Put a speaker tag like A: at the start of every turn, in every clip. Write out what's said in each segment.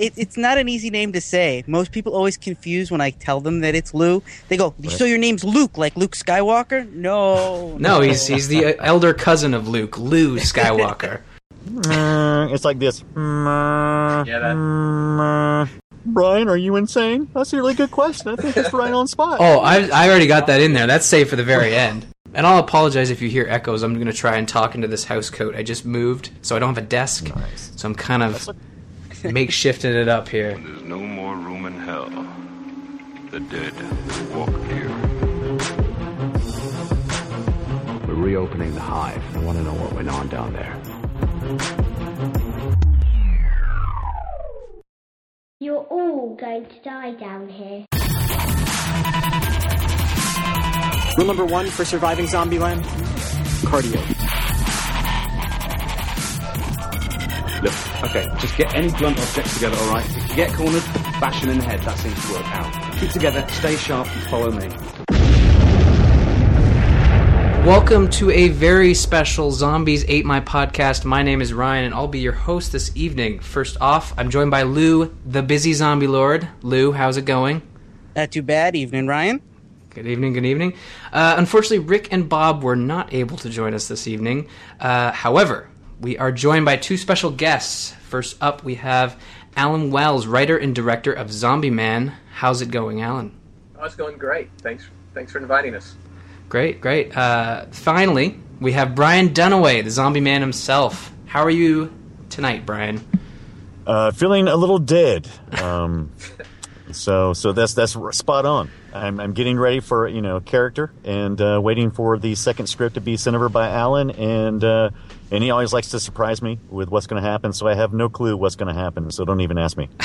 A: it, it's not an easy name to say. Most people always confuse when I tell them that it's Lou. They go, "So your name's Luke, like Luke Skywalker?" No,
B: No, he's he's the elder cousin of Luke, Lou Skywalker.
C: Mm, it's like this. Mm,
D: Yeah, that-
C: mm, Brian, are you insane? That's a really good question. I think it's right on spot.
B: Oh, I I already got that in there. That's safe for the very end. And I'll apologize if you hear echoes. I'm going to try and talk into this house coat. I just moved, so I don't have a desk.
C: Nice.
B: So I'm kind of makeshifting it up here.
E: There's no more room in hell. The dead walk here.
F: We're reopening the hive. I want to know what went on down there.
G: You're all going to die down here.
H: Rule number one for surviving Zombieland cardio.
F: Okay, just get any blunt objects together, alright? If you get cornered, bash them in the head. That seems to work out. Keep together, stay sharp, and follow me.
B: Welcome to a very special Zombies Ate My podcast. My name is Ryan, and I'll be your host this evening. First off, I'm joined by Lou, the busy zombie lord. Lou, how's it going?
A: not too bad. Evening, Ryan.
B: Good evening, good evening. Uh, unfortunately, Rick and Bob were not able to join us this evening. Uh, however, we are joined by two special guests. First up, we have Alan Wells, writer and director of Zombie Man. How's it going, Alan?
D: Oh, it's going great. Thanks, thanks for inviting us.
B: Great, great. Uh, finally, we have Brian Dunaway, the Zombie Man himself. How are you tonight, Brian?
C: Uh, feeling a little dead. Um, so so that's that's spot on. I'm, I'm getting ready for you know character and uh, waiting for the second script to be sent over by Alan and uh, and he always likes to surprise me with what's going to happen. So I have no clue what's going to happen. So don't even ask me.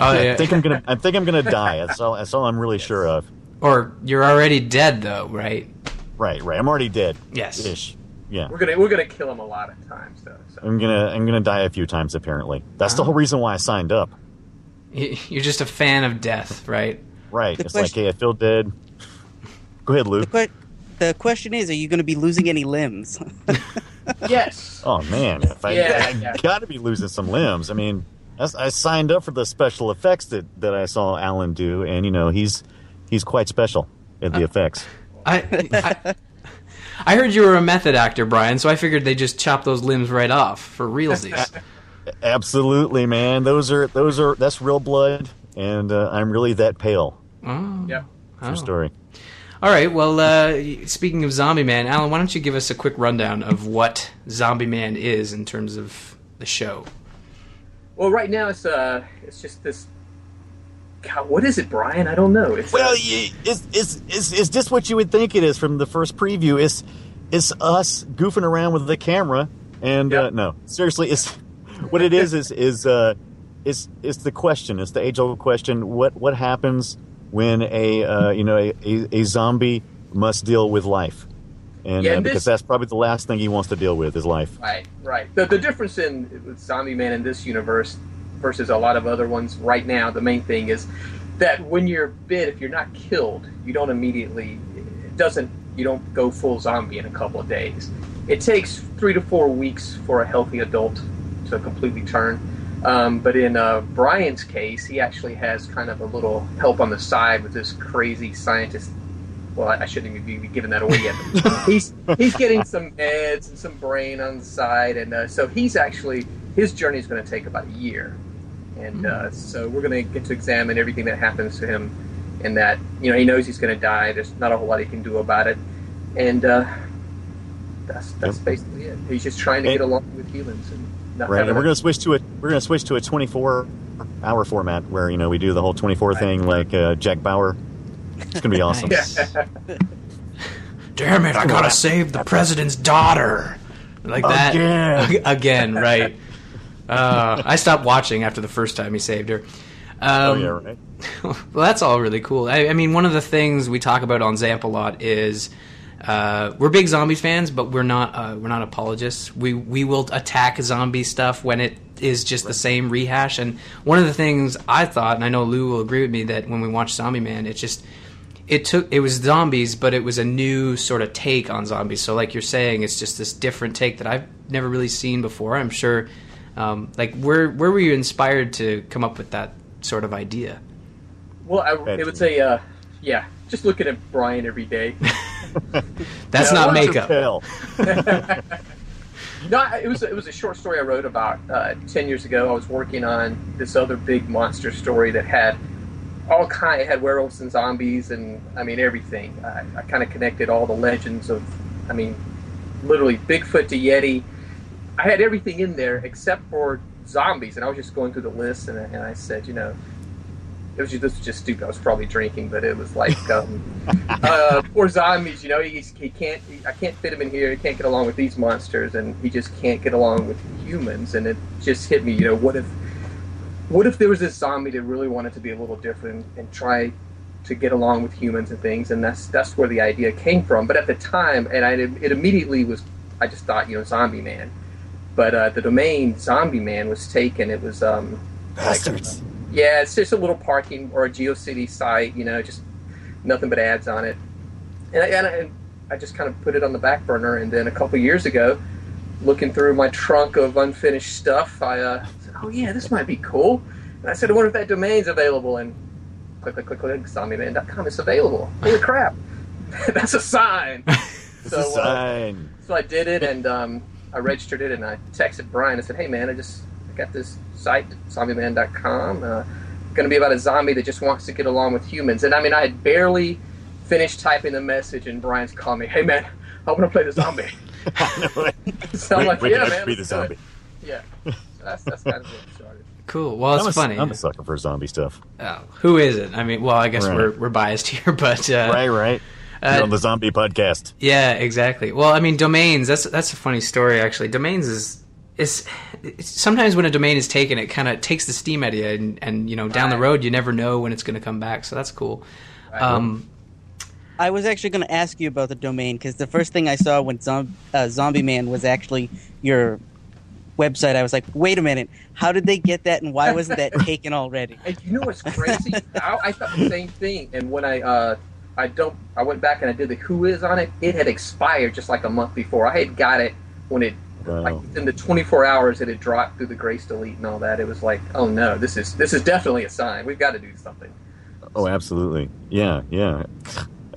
B: Oh,
C: I think I'm gonna I think I'm gonna die. That's all. That's all I'm really sure of.
B: Or you're already dead, though, right?
C: Right, right. I'm already dead.
B: Yes.
C: Ish. Yeah.
D: We're gonna we're gonna kill him a lot of times though. So.
C: I'm gonna I'm gonna die a few times apparently. That's the uh-huh. whole reason why I signed up.
B: You're just a fan of death, right?
C: Right.
A: The
C: it's
A: question-
C: like, hey, I feel dead. Go ahead, Lou.
A: The, que- the question is, are you going to be losing any limbs?
D: Yes.
C: Oh man, if I,
D: Yeah,
C: I
D: yeah.
C: got to be losing some limbs. I mean, I, I signed up for the special effects that, that I saw Alan do, and you know he's he's quite special at
D: Uh,
C: the effects.
B: I, I I heard you were a method actor, Brian, so I figured they just chop those limbs right off for realsies.
C: Absolutely, man. Those are those are that's real blood, and uh, I'm really that pale.
B: oh.
D: Yeah.
C: True story.
B: All right. Well, uh, speaking of Zombie Man, Alan, why don't you give us a quick rundown of what Zombie Man is in terms of the show?
D: Well, right now it's uh it's just this. God, what is it, Brian? I don't know. It's, uh,
C: Well, y- is is is is this what you would think it is from the first preview? It's it's us goofing around with the camera, and uh, no, seriously, it's what it is is is uh, is is the question. It's the age old question. What what happens when a uh, you know a, a, a zombie must deal with life, and
D: Yeah,
C: uh, because
D: this-
C: that's probably the last thing he wants to deal with is life.
D: Right, right. The, the difference in with Zombie Man in this universe versus a lot of other ones right now, the main thing is that when you're bit, if you're not killed, you don't immediately, it doesn't, you don't go full zombie in a couple of days. It takes three to four weeks for a healthy adult to completely turn. Um, but in uh, Brian's case, he actually has kind of a little help on the side with this crazy scientist well, I shouldn't even be giving that away yet. he's he's getting some meds and some brain on the side, and uh, so he's actually his journey is going to take about a year, and uh, so we're going to get to examine everything that happens to him, and that you know he knows he's going to die. There's not a whole lot he can do about it, and uh, that's that's
C: Yep.
D: basically it. He's just trying to
C: And-
D: get along with humans and not
C: Right, and we're going to switch to a we're going to switch to a 24 hour format where you know we do the whole 24 thing like uh, Jack Bauer. It's going to be awesome.
B: Damn it! I gotta save the president's daughter. Like that
C: Again.
B: again, right? Uh, I stopped watching after the first time he saved her.
C: Oh
B: Um,
C: yeah, right.
B: well, that's all really cool. I, I mean, one of the things we talk about on Zamp a lot is uh, we're big zombies fans, but we're not uh, we're not apologists. We we will attack zombie stuff when it is just the same rehash. And one of the things I thought, and I know Lou will agree with me, that when we watched Zombie Man, it just it took it was zombies, but it was a new sort of take on zombies. So, like you're saying, it's just this different take that I've never really seen before. I'm sure Um, like, where where were you inspired to come up with that sort of idea?
D: Well, I, it was a uh, yeah. Just looking at Brian every day.
B: That's
D: Yeah,
B: not makeup.
D: No, it was it was a short story I wrote about uh, ten years ago. I was working on this other big monster story that had all kind. It had werewolves and zombies, and I mean everything. I, I kind of connected all the legends of, I mean, literally Bigfoot to Yeti. I had everything in there except for zombies, and I was just going through the list, and, and I said, you know, it was just, this was just stupid. I was probably drinking, but it was like um, uh, poor zombies. You know, he, he can't. He, I can't fit him in here. He can't get along with these monsters, and he just can't get along with humans. And it just hit me. You know, what if, what if there was this zombie that really wanted to be a little different and try to get along with humans and things? And that's that's where the idea came from. But at the time, and I it immediately was. I just thought, you know, Zombie Man. But uh, the domain Zombie Man was taken. It was um,
C: Bastards.
D: Yeah, it's just a little parking or a GeoCity site, you know, just nothing but ads on it. And I, and I, and I just kind of put it on the back burner. And then a couple years ago, looking through my trunk of unfinished stuff, I uh, said, oh, yeah, this might be cool. And I said, I wonder if that domain's available. And click, click, click, click, zombieman.com, it's available. Holy crap. That's a sign.
C: It's
D: So,
C: a
D: uh,
C: sign.
D: so I did it, and um, I registered it, and I texted Brian. I said, "Hey, man, I just I got this site, zombieman.com. Uh, going to be about a zombie that just wants to get along with humans." And I mean, I had barely finished typing the message, and Brian's calling me, "Hey, man, I want to play the zombie." so I'm like,
C: wait,
D: "Yeah,
C: I
D: man,
C: be the
D: let's it."
C: zombie.
D: Yeah, so that's that's kind of what started.
B: Cool. Well, it's
C: I'm a,
B: funny.
C: I'm a sucker for zombie stuff.
B: Oh, who isn't? I mean, well, I guess
C: Right.
B: we're we're biased here, but uh,
C: right, right.
B: uh,
C: You're on the zombie podcast.
B: Yeah, exactly. Well, I mean, domains. That's that's a funny story. Actually, domains is is it's, sometimes when a domain is taken, it kind of takes the steam out of you, and, and you know, down the road, you never know when it's going to come back. So that's cool. Um,
A: I was actually going to ask you about the domain because the first thing I saw when Zom- uh, Zombie Man was actually your website. I was like, wait a minute, how did they get that, and why wasn't that taken already?
D: And you know what's crazy? I, I thought the same thing. And when I uh, I don't, I went back and I did the WHOIS on it. It had expired just like a month before. I had got it when it
C: Wow.
D: like within the 24 hours it had dropped through the grace delete and all that. It was like, oh no, this is this is definitely a sign. We've got to do something.
C: Oh, absolutely. Yeah, yeah.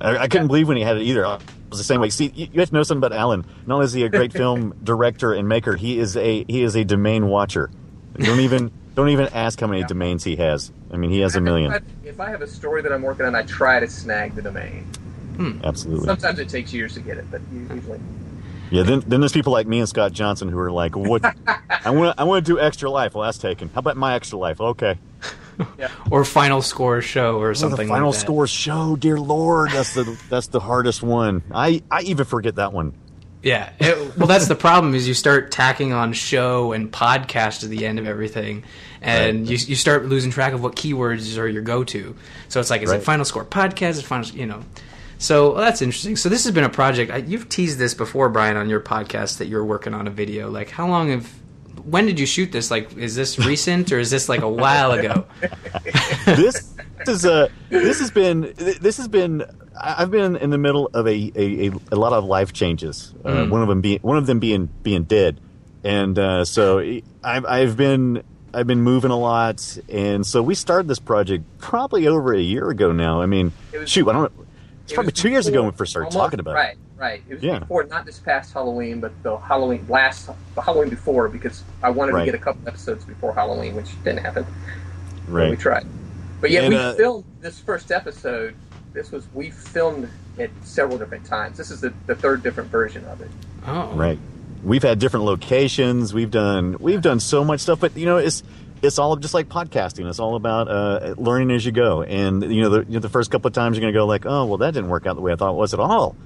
C: I, I couldn't believe when he had it either. I was the same way. See, you, you have to know something about Alan. Not only is he a great film director and maker, he is a he is a domain watcher. Don't even don't even ask how many
D: Yeah.
C: domains he has. I mean, he has a
D: If
C: million.
D: I, if I have a story that I'm working on, I try to snag the domain. Hmm.
C: Absolutely.
D: Sometimes it takes years to get it, but usually.
C: Yeah. Then then there's people like me and Scott Johnson who are like, what? I want I want to do extra life. Well, that's taken. How about my extra life? Okay. Yeah.
B: or final score show or
C: Oh,
B: something.
C: the final
B: like that.
C: score show, dear Lord, that's the that's the hardest one. I I even forget that one.
B: Yeah. It, well, that's the problem is you start tacking on show and podcast to the end of everything, and
C: Right.
B: you you start losing track of what keywords are your go to. So it's like, is
C: Right.
B: it Final Score podcast? Is final? You know. So well, that's interesting. So this has been a project. I, you've teased this before, Brian, on your podcast that you're working on a video. Like, how long have? When did you shoot this? Like, is this recent or is this like a while ago?
C: this is a this has been this has been I- I've been in the middle of a a, a, a lot of life changes. Uh, one of them being one of them being being dead, and uh, so I've I've been I've been moving a lot, and so we started this project probably over a year ago now. I mean, shoot, I don't. It's
D: It
C: probably
D: was
C: two years ago when we first started
D: almost-
C: talking about
D: right,
C: it.
D: Right, right. It was
C: Yeah.
D: before, not this past Halloween, but the Halloween last, the Halloween before, because I wanted
C: Right.
D: to get a couple episodes before Halloween, which didn't happen. Right. We tried, but yeah,
C: And,
D: we
C: uh,
D: filmed this first episode. This was we filmed it several different times. This is the, the third different version of it.
B: Oh,
C: Right. We've had different locations. We've done we've done so much stuff, but you know, it's it's all just like podcasting. It's all about uh, learning as you go. And you know, the, you know, the first couple of times you're going to go like, "Oh, well, that didn't work out the way I thought it was at all."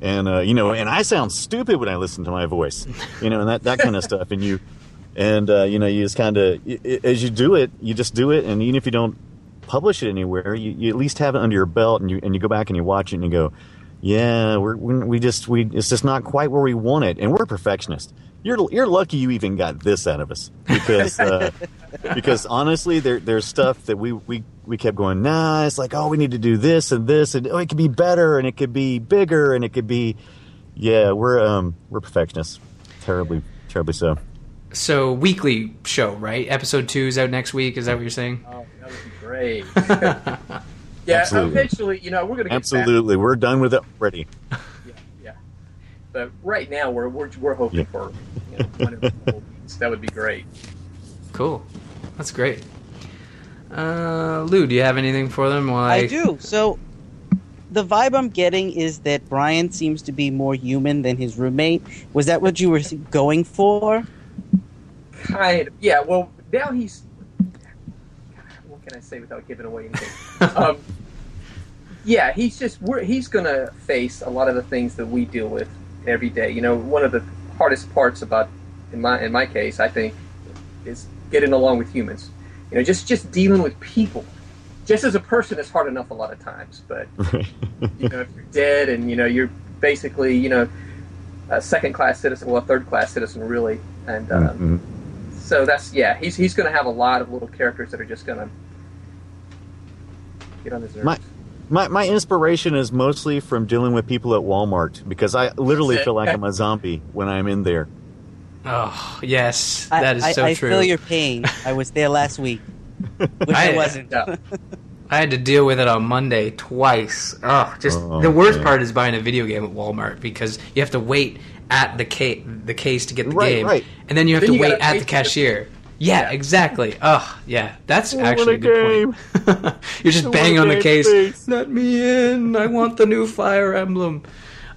C: And uh, you know, and I sound stupid when I listen to my voice, you know, and that that kind of stuff. And you, and uh, you know, you just kind of as you do it, you just do it, and even if you don't publish it anywhere, you, you at least have it under your belt, and you and you go back and you watch it and you go, yeah, we're, we just we it's just not quite where we want it, and we're perfectionists. You're you're lucky you even got this out of us because uh, because honestly, there there's stuff that we we we kept going. Nah, it's like oh, we need to do this and this, and oh, it could be better, and it could be bigger, and it could be yeah. We're um we're perfectionists, terribly terribly so.
B: so weekly show, right? Episode two is out next week. Is that what you're saying?
D: Oh, that would be great. yeah,
C: Absolutely.
D: eventually, you know, we're going to get back-
C: Absolutely, we're done with it already.
D: Yeah, yeah. But right now, we're we're, we're hoping
C: Yeah.
D: for you know, one every couple weeks. That would be great.
B: Cool. That's great. Uh, Lou, do you have anything for them? While
A: I do. So the vibe I'm getting is that Brian seems to be more human than his roommate. Was that what you were going for?
D: Kind of. Yeah. Well, now he's. What can I say without giving away anything? um, yeah, he's just. We're, he's going to face a lot of the things that we deal with every day. You know, one of the hardest parts about, in my in my case, I think, is getting along with humans. You know, just just dealing with people. Just as a person, is hard enough a lot of times, but you know, if you're dead and you know you're basically you know a second class citizen, well, a third class citizen, really, and uh,
C: Mhm.
D: so that's yeah. He's he's going to have a lot of little characters that are just going to get on his nerves.
C: My- My my inspiration is mostly from dealing with people at Walmart because I literally feel like I'm a zombie when I'm in there.
B: Oh, yes,
A: I,
B: that is
A: I,
B: so
A: I
B: true.
A: feel your pain. I was there last week. Wish I,
B: I-
A: wasn't.
D: Yeah.
B: Uh, I had to deal with it on Monday twice. Oh, just
C: Oh,
B: the worst
C: man.
B: part is buying a video game at Walmart because you have to wait at the ca- the case to get the
C: Right,
B: game,
C: right.
B: and then you have
D: Then
B: to
D: you
B: wait at the
D: for the-
B: cashier. Yeah,
D: Yeah.
B: exactly. Oh, yeah, that's
C: want
B: actually a
C: a
B: good point. You're just banging on the case.
C: please.
B: Let me in. I want the new Fire Emblem.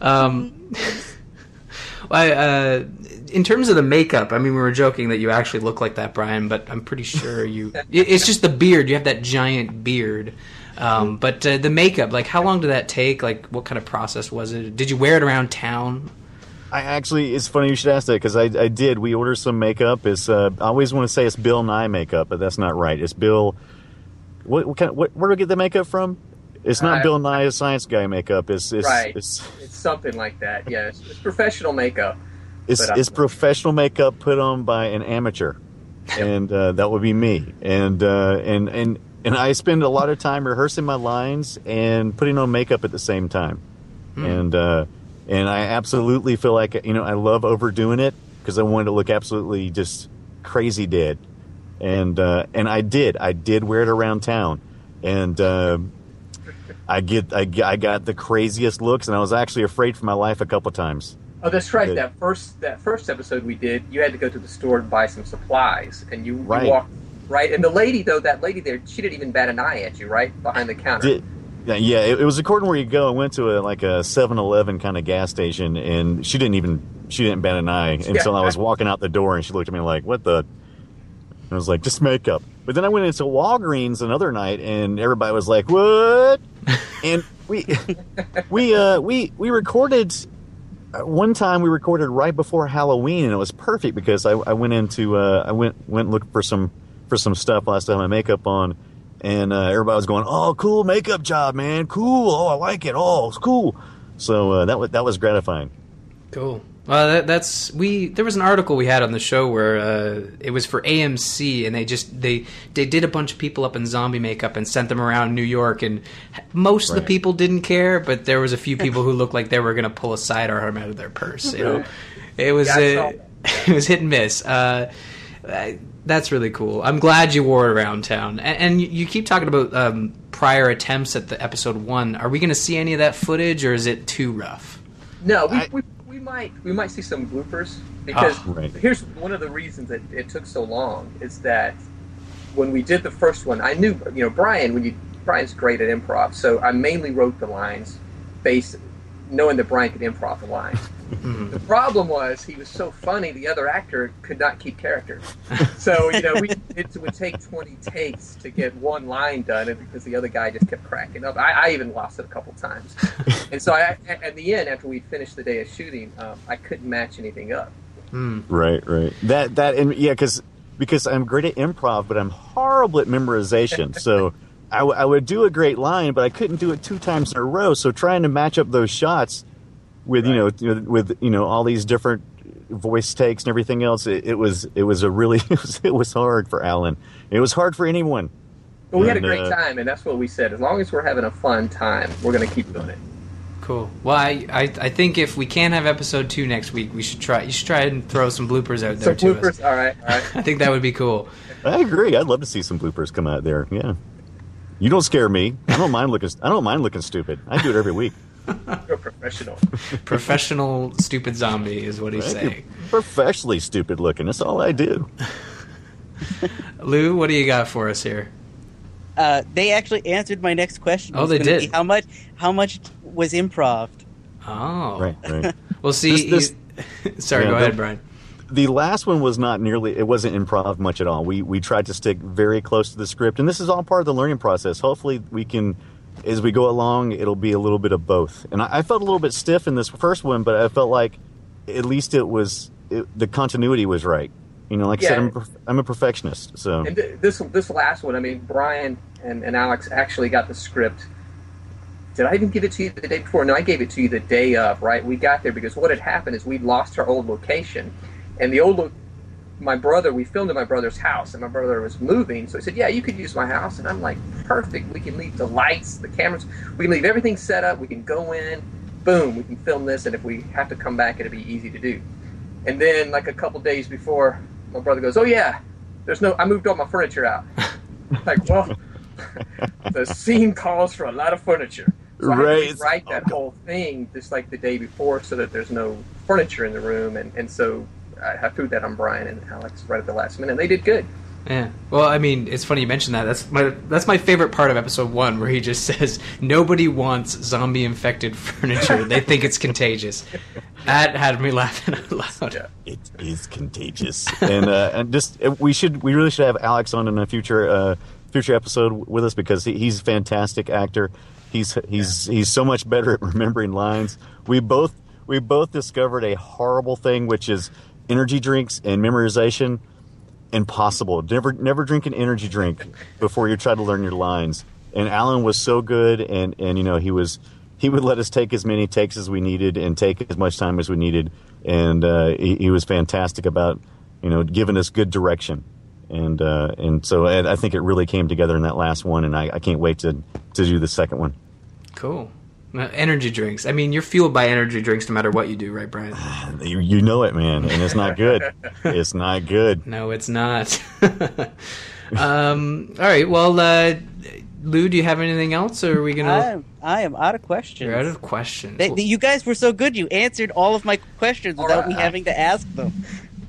B: Um, I, uh, in terms of the makeup, I mean, we were joking that you actually look like that, Brian, but I'm pretty sure you. it's just the beard. You have that giant beard. Um, but uh, the makeup, like, how long did that take? Like, what kind of process was it? Did you wear it around town?
C: I actually, it's funny you should ask that because I, I did. We ordered some makeup. It's uh, I always want to say it's Bill Nye makeup, but that's not right. It's Bill. What, what kind? What, where do we get the makeup from? It's not
D: Uh,
C: Bill Nye, a science guy makeup. It's it's
D: Right.
C: it's
D: It's something like that. Yeah, it's, it's professional makeup.
C: it's,
D: uh,
C: professional makeup put on by an amateur, and uh, that would be me. And uh, and and and I spend a lot of time rehearsing my lines and putting on makeup at the same time. And uh, and I absolutely feel like you know I love overdoing it because I wanted to look absolutely just crazy dead. And uh, and I did. I did wear it around town, and. Uh, I get, I, I got the craziest looks, and I was actually afraid for my life a couple times.
D: Oh, that's right.
C: Good.
D: That first that first episode we did, you had to go to the store and buy some supplies, and you,
C: Right.
D: you walked right. And the lady though, that lady there, she didn't even bat an eye at you, right behind the counter.
C: Did, yeah, yeah, it, it was according where you go. I went to a, like a 7-Eleven kind of gas station, and she didn't even she didn't bat an eye until I was walking out the door, and she looked at me like, "What the?" And I was like, "Just makeup." But then I went into Walgreens another night, and everybody was like, "What?" and we we uh we we recorded uh, one time we recorded right before Halloween, and it was perfect because I, I went into uh, I went went looked for some for some stuff last time I had makeup on, and uh, everybody was going, "Oh, cool makeup job, man! Cool! Oh, I like it! Oh, it's cool!" So uh, that was that was gratifying.
B: Cool. Well, that, that's we. There was an article we had on the show where uh, it was for AMC, and they just they they did a bunch of people up in zombie makeup and sent them around New York, and most of the people didn't care, but there was a few people who looked like they were going to pull a sidearm out of their purse. You know, it was
D: Yeah, I
B: uh, it was hit and miss. Uh, I- that's really cool. I'm glad you wore it around town, and, and you, you keep talking about um, prior attempts at the episode one. Are we going to see any of that footage, or is it too rough?
D: No, we,
C: I-
D: we, we might we might see some bloopers because
B: Ah,
C: right.
D: here's one of the reasons that it took so long is that when we did the first one, I knew you know Brian when you Brian's great at improv, so I mainly wrote the lines based knowing that Brian could improv the lines. The problem was he was so funny, the other actor could not keep character. So you know, we, it would take twenty takes to get one line done, and because the other guy just kept cracking up. I, I even lost it a couple times. And so, I, at at the end, after we finished the day of shooting, um, I couldn't match anything up.
C: Right, right. That that and yeah, because because I'm great at improv, but I'm horrible at memorization. so I, w- I would do a great line, but I couldn't do it two times in a row. So trying to match up those shots with you know with- with you know all these different voice takes and everything else, it, it was it was a really it was, it was hard for Alan. It was hard for anyone.
D: But we had a great
C: uh,
D: time, and that's what we said. As long as we're having a fun time, we're going to keep doing it.
B: Cool. Well, I, I I think if we can't have episode two next week, we should try. You should try and throw some bloopers out there
D: Some
B: to
D: bloopers.
B: us.
D: All right, all right.
B: I think that would be cool.
C: I agree. I'd love to see some bloopers come out there. Yeah. You don't scare me. I don't mind looking. I don't mind looking stupid. I do it every week.
D: You're a professional.
B: Professional stupid zombie is what he's saying.
C: Professionally stupid looking. That's all I do.
B: Lou, what do you got for us here?
A: Uh, they actually answered my next question.
B: Oh, they did?
A: How much? How much was improv?
B: Oh,
C: Right. Right.
B: Well, see,
C: This-
B: you- sorry,
C: Yeah,
B: go
C: the-
B: ahead, Brian.
C: the last one was not nearly it wasn't improv much at all we we tried to stick very close to the script and this is all part of the learning process hopefully we can as we go along it'll be a little bit of both and i, I felt a little bit stiff in this first one but i felt like at least it was it, the continuity was right you know like i said I'm, a I'm a perfectionist so
D: And th- this this last one, I mean, Brian and, and Alex actually got the script. Did I even give it to you the day before? No, I gave it to you the day of. Right, we got there because what had happened is we'd lost our old location, and the old lo- my brother we filmed at my brother's house, and my brother was moving, so he said, "Yeah, you could use my house," and I'm like, "Perfect. We can leave the lights, the cameras, we can leave everything set up. We can go in, boom, we can film this, and if we have to come back, it'll be easy to do." And then, like a couple days before, my brother goes, "Oh yeah, there's no. I moved all my furniture out." like, well, the scene calls for a lot of furniture. So I had to
C: Right.
D: rewrite that whole thing just like the day before, so that there's no furniture in the room, and and so I, I threw that on Brian and Alex right at the last minute. and They did good.
B: Yeah. Well, I mean, it's funny you mentioned that. That's my that's my favorite part of episode one, where he just says nobody wants zombie infected furniture. they think it's contagious. That had me laughing out loud.
D: Yeah.
C: it is contagious and uh, and just uh, we should we really should have alex on in a future uh, future episode with us because he, he's a fantastic actor he's he's he's so much better at remembering lines we both we both discovered a horrible thing which is energy drinks and memorization impossible. Never never drink an energy drink before you try to learn your lines. And alan was so good and and you know he was he would let us take as many takes as we needed and take as much time as we needed. And uh, he, he was fantastic about you know giving us good direction. And uh, and so and I think it really came together in that last one and I, I can't wait to to do the second one.
B: Cool. Uh, energy drinks. I mean, you're fueled by energy drinks no matter what you do, right, Brian?
C: you, you know it man and it's not good it's not good
B: No, it's not. um, all right. Well, uh, Lou, do you have anything else, or are we gonna?
A: I am, I am out of questions.
B: You're out of questions.
A: They, you guys were so good. You answered all of my questions without me having to ask them.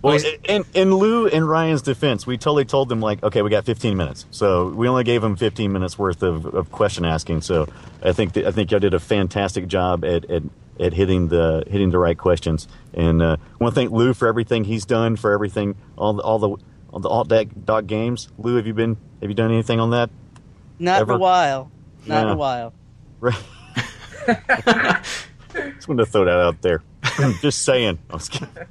C: Well, in, in Lou and Ryan's defense, we totally told them like, okay, we got 15 minutes, so we only gave them 15 minutes worth of, of question asking. So I think that, I think y'all did a fantastic job at, at, at hitting the hitting the right questions. And uh, I want to thank Lou for everything he's done, for everything, all the all the all the alt deck dog games. Lou, have you been have you done anything on that?
A: Not in a while. Not in a while.
C: Right. Just wanted to throw that out there. I'm just saying. I was kidding.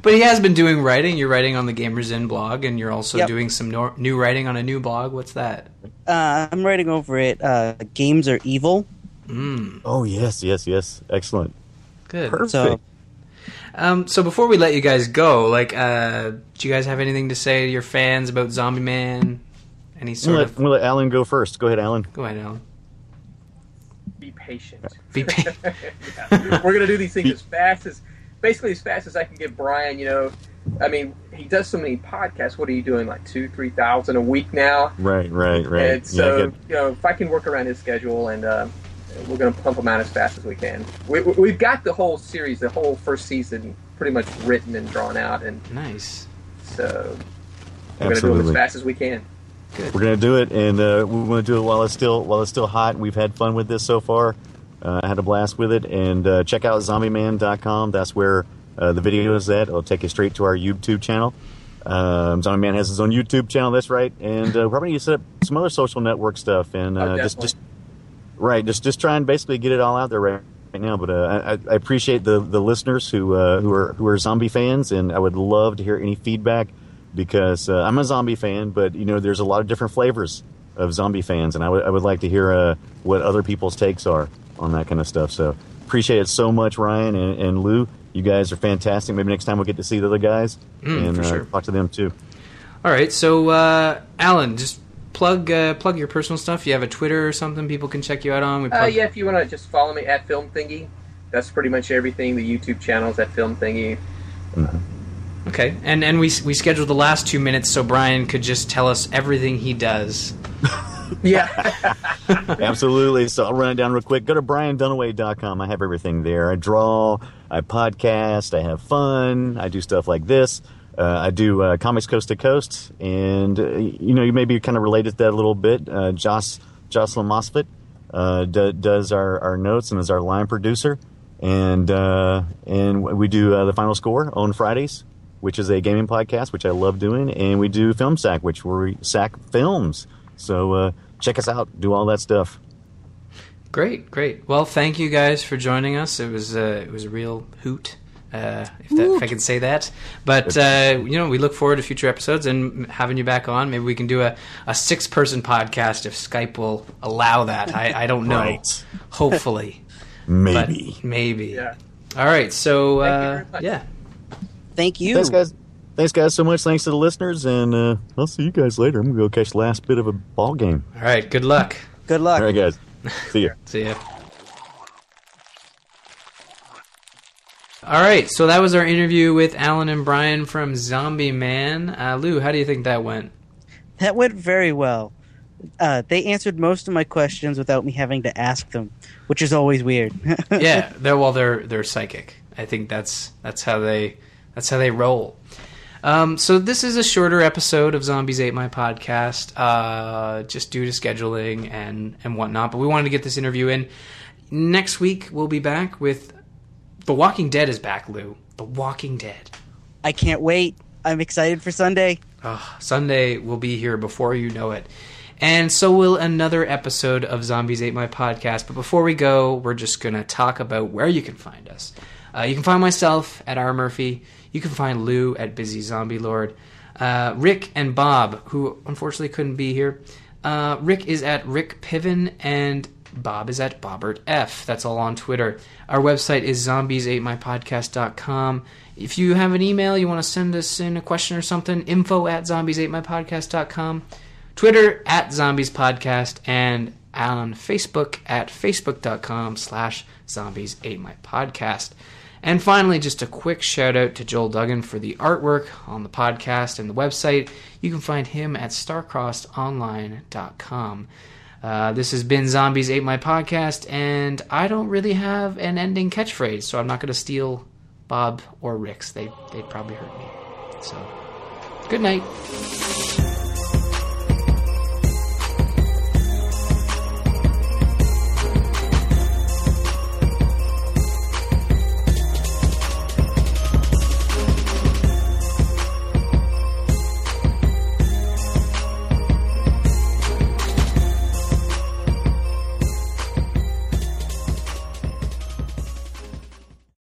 B: But he has been doing writing. You're writing on the Gamers In blog, and you're also
A: Yep.
B: doing some nor- new writing on a new blog. What's that?
A: Uh, I'm writing over it. Uh, Games are evil.
B: Mm,
C: Oh yes, yes, yes. Excellent.
B: good.
C: Perfect.
A: So
B: Um, so before we let you guys go, like, uh, do you guys have anything to say to your fans about Zombie Man? Any
C: I'm
B: sort
C: gonna,
B: of?
C: I'm gonna let Alan go first. Go ahead, Alan.
B: Go ahead, Alan.
D: Patient. Yeah. We're gonna do these things as fast as, basically as fast as I can get Brian. You know, I mean, he does so many podcasts. What are you doing? Like two, three thousand a week now.
C: Right, right, right.
D: And so,
C: yeah,
D: you know, if I can work around his schedule, and uh, we're going to pump them out as fast as we can. We, we- we've got the whole series, the whole first season, pretty much written and drawn out, and
B: nice.
D: so we're going to do them as fast as we can.
C: We're gonna do it, and uh, we want to do it while it's still while it's still hot. We've had fun with this so far. Uh, I had a blast with it, and uh, check out zombieman.com. That's where uh, the video is at. It'll take you straight to our YouTube channel. Um, Zombie Man has his own YouTube channel. That's right, and uh, we're probably gonna set up some other social network stuff, and uh,
D: Oh,
C: just just right, just just try and basically get it all out there right, right now. But uh, I, I appreciate the the listeners who uh, who are who are zombie fans, and I would love to hear any feedback because uh, I'm a zombie fan, but you know there's a lot of different flavors of zombie fans, and I would I would like to hear uh, what other people's takes are on that kind of stuff. So appreciate it so much, Ryan and, and Lou. You guys are fantastic. Maybe next time we'll get to see the other guys
B: Mm,
C: and
B: for
C: uh,
B: sure.
C: talk to them too.
B: All right, so uh, Alan, just plug uh, plug your personal stuff. You have a Twitter or something people can check you out on. We
D: Uh, yeah, if you want to just follow me at Film Thingy, that's pretty much everything. The YouTube channel's at Film Thingy.
B: Okay, and and we we scheduled the last two minutes so Brian could just tell us everything he does.
D: Yeah.
C: Absolutely. So I'll run it down real quick. Go to briandunaway.com. I have everything there. I draw, I podcast, I have fun, I do stuff like this. Uh, I do uh, comics coast to coast, and uh, you know you may be kind of related to that a little bit. Uh, Joss Jocelyn Mosfet uh, do, does our, our notes and is our line producer, and uh, and we do uh, the final score on Fridays, which is a gaming podcast, which I love doing, and we do Film Sack, which we sack films. So uh, check us out, do all that stuff.
B: Great, great. Well, thank you guys for joining us. It was uh, it was a real hoot, uh, if, that, if I can say that. But uh, you know, we look forward to future episodes and having you back on. Maybe we can do a, a six person podcast if Skype will allow that. I, I don't know.
C: Right.
B: Hopefully,
C: Maybe.
B: but maybe.
D: Yeah.
B: All right. So
D: Thank you
B: uh,
D: very much.
B: yeah.
A: Thank you.
C: Thanks, guys. Thanks, guys, so much. Thanks to the listeners, and uh, I'll see you guys later. I'm gonna go catch the last bit of a ball game.
B: All right. Good luck.
A: Good luck.
C: All right, guys. See you.
B: See ya. All right, so that was our interview with Alan and Brian from Zombie Man. Uh, Lou, how do you think that went?
A: That went very well. Uh, they answered most of my questions without me having to ask them, which is always weird.
B: yeah, they're well, they're they're psychic. I think that's that's how they that's how they roll. Um, so this is a shorter episode of Zombies Ate My podcast, uh, just due to scheduling and and whatnot. But we wanted to get this interview in. Next week we'll be back with The Walking Dead is back, Lou. The Walking Dead.
A: I can't wait. I'm excited for Sunday.
B: Oh, Sunday will be here before you know it. And so will another episode of Zombies Ate My Podcast. But before we go, we're just going to talk about where you can find us. Uh, you can find myself at R. Murphy. You can find Lou at Busy Zombie Lord. Uh, Rick and Bob, who unfortunately couldn't be here. Uh, Rick is at Rick Piven and Bob is at Bobbert F. That's all on Twitter. Our website is zombies8mypodcast.com. If you have an email, you want to send us in a question or something, info at zombies8mypodcast.com. Twitter at Zombies Podcast and on Facebook at facebook.com slash zombies ate my podcast. And finally, just a quick shout out to Joel Duggan for the artwork on the podcast and the website. You can find him at starcrossonline.com. Uh, this has been Zombies Ate My Podcast, and I don't really have an ending catchphrase, so I'm not going to steal Bob or Rick's. They, they'd probably hurt me. So, good night.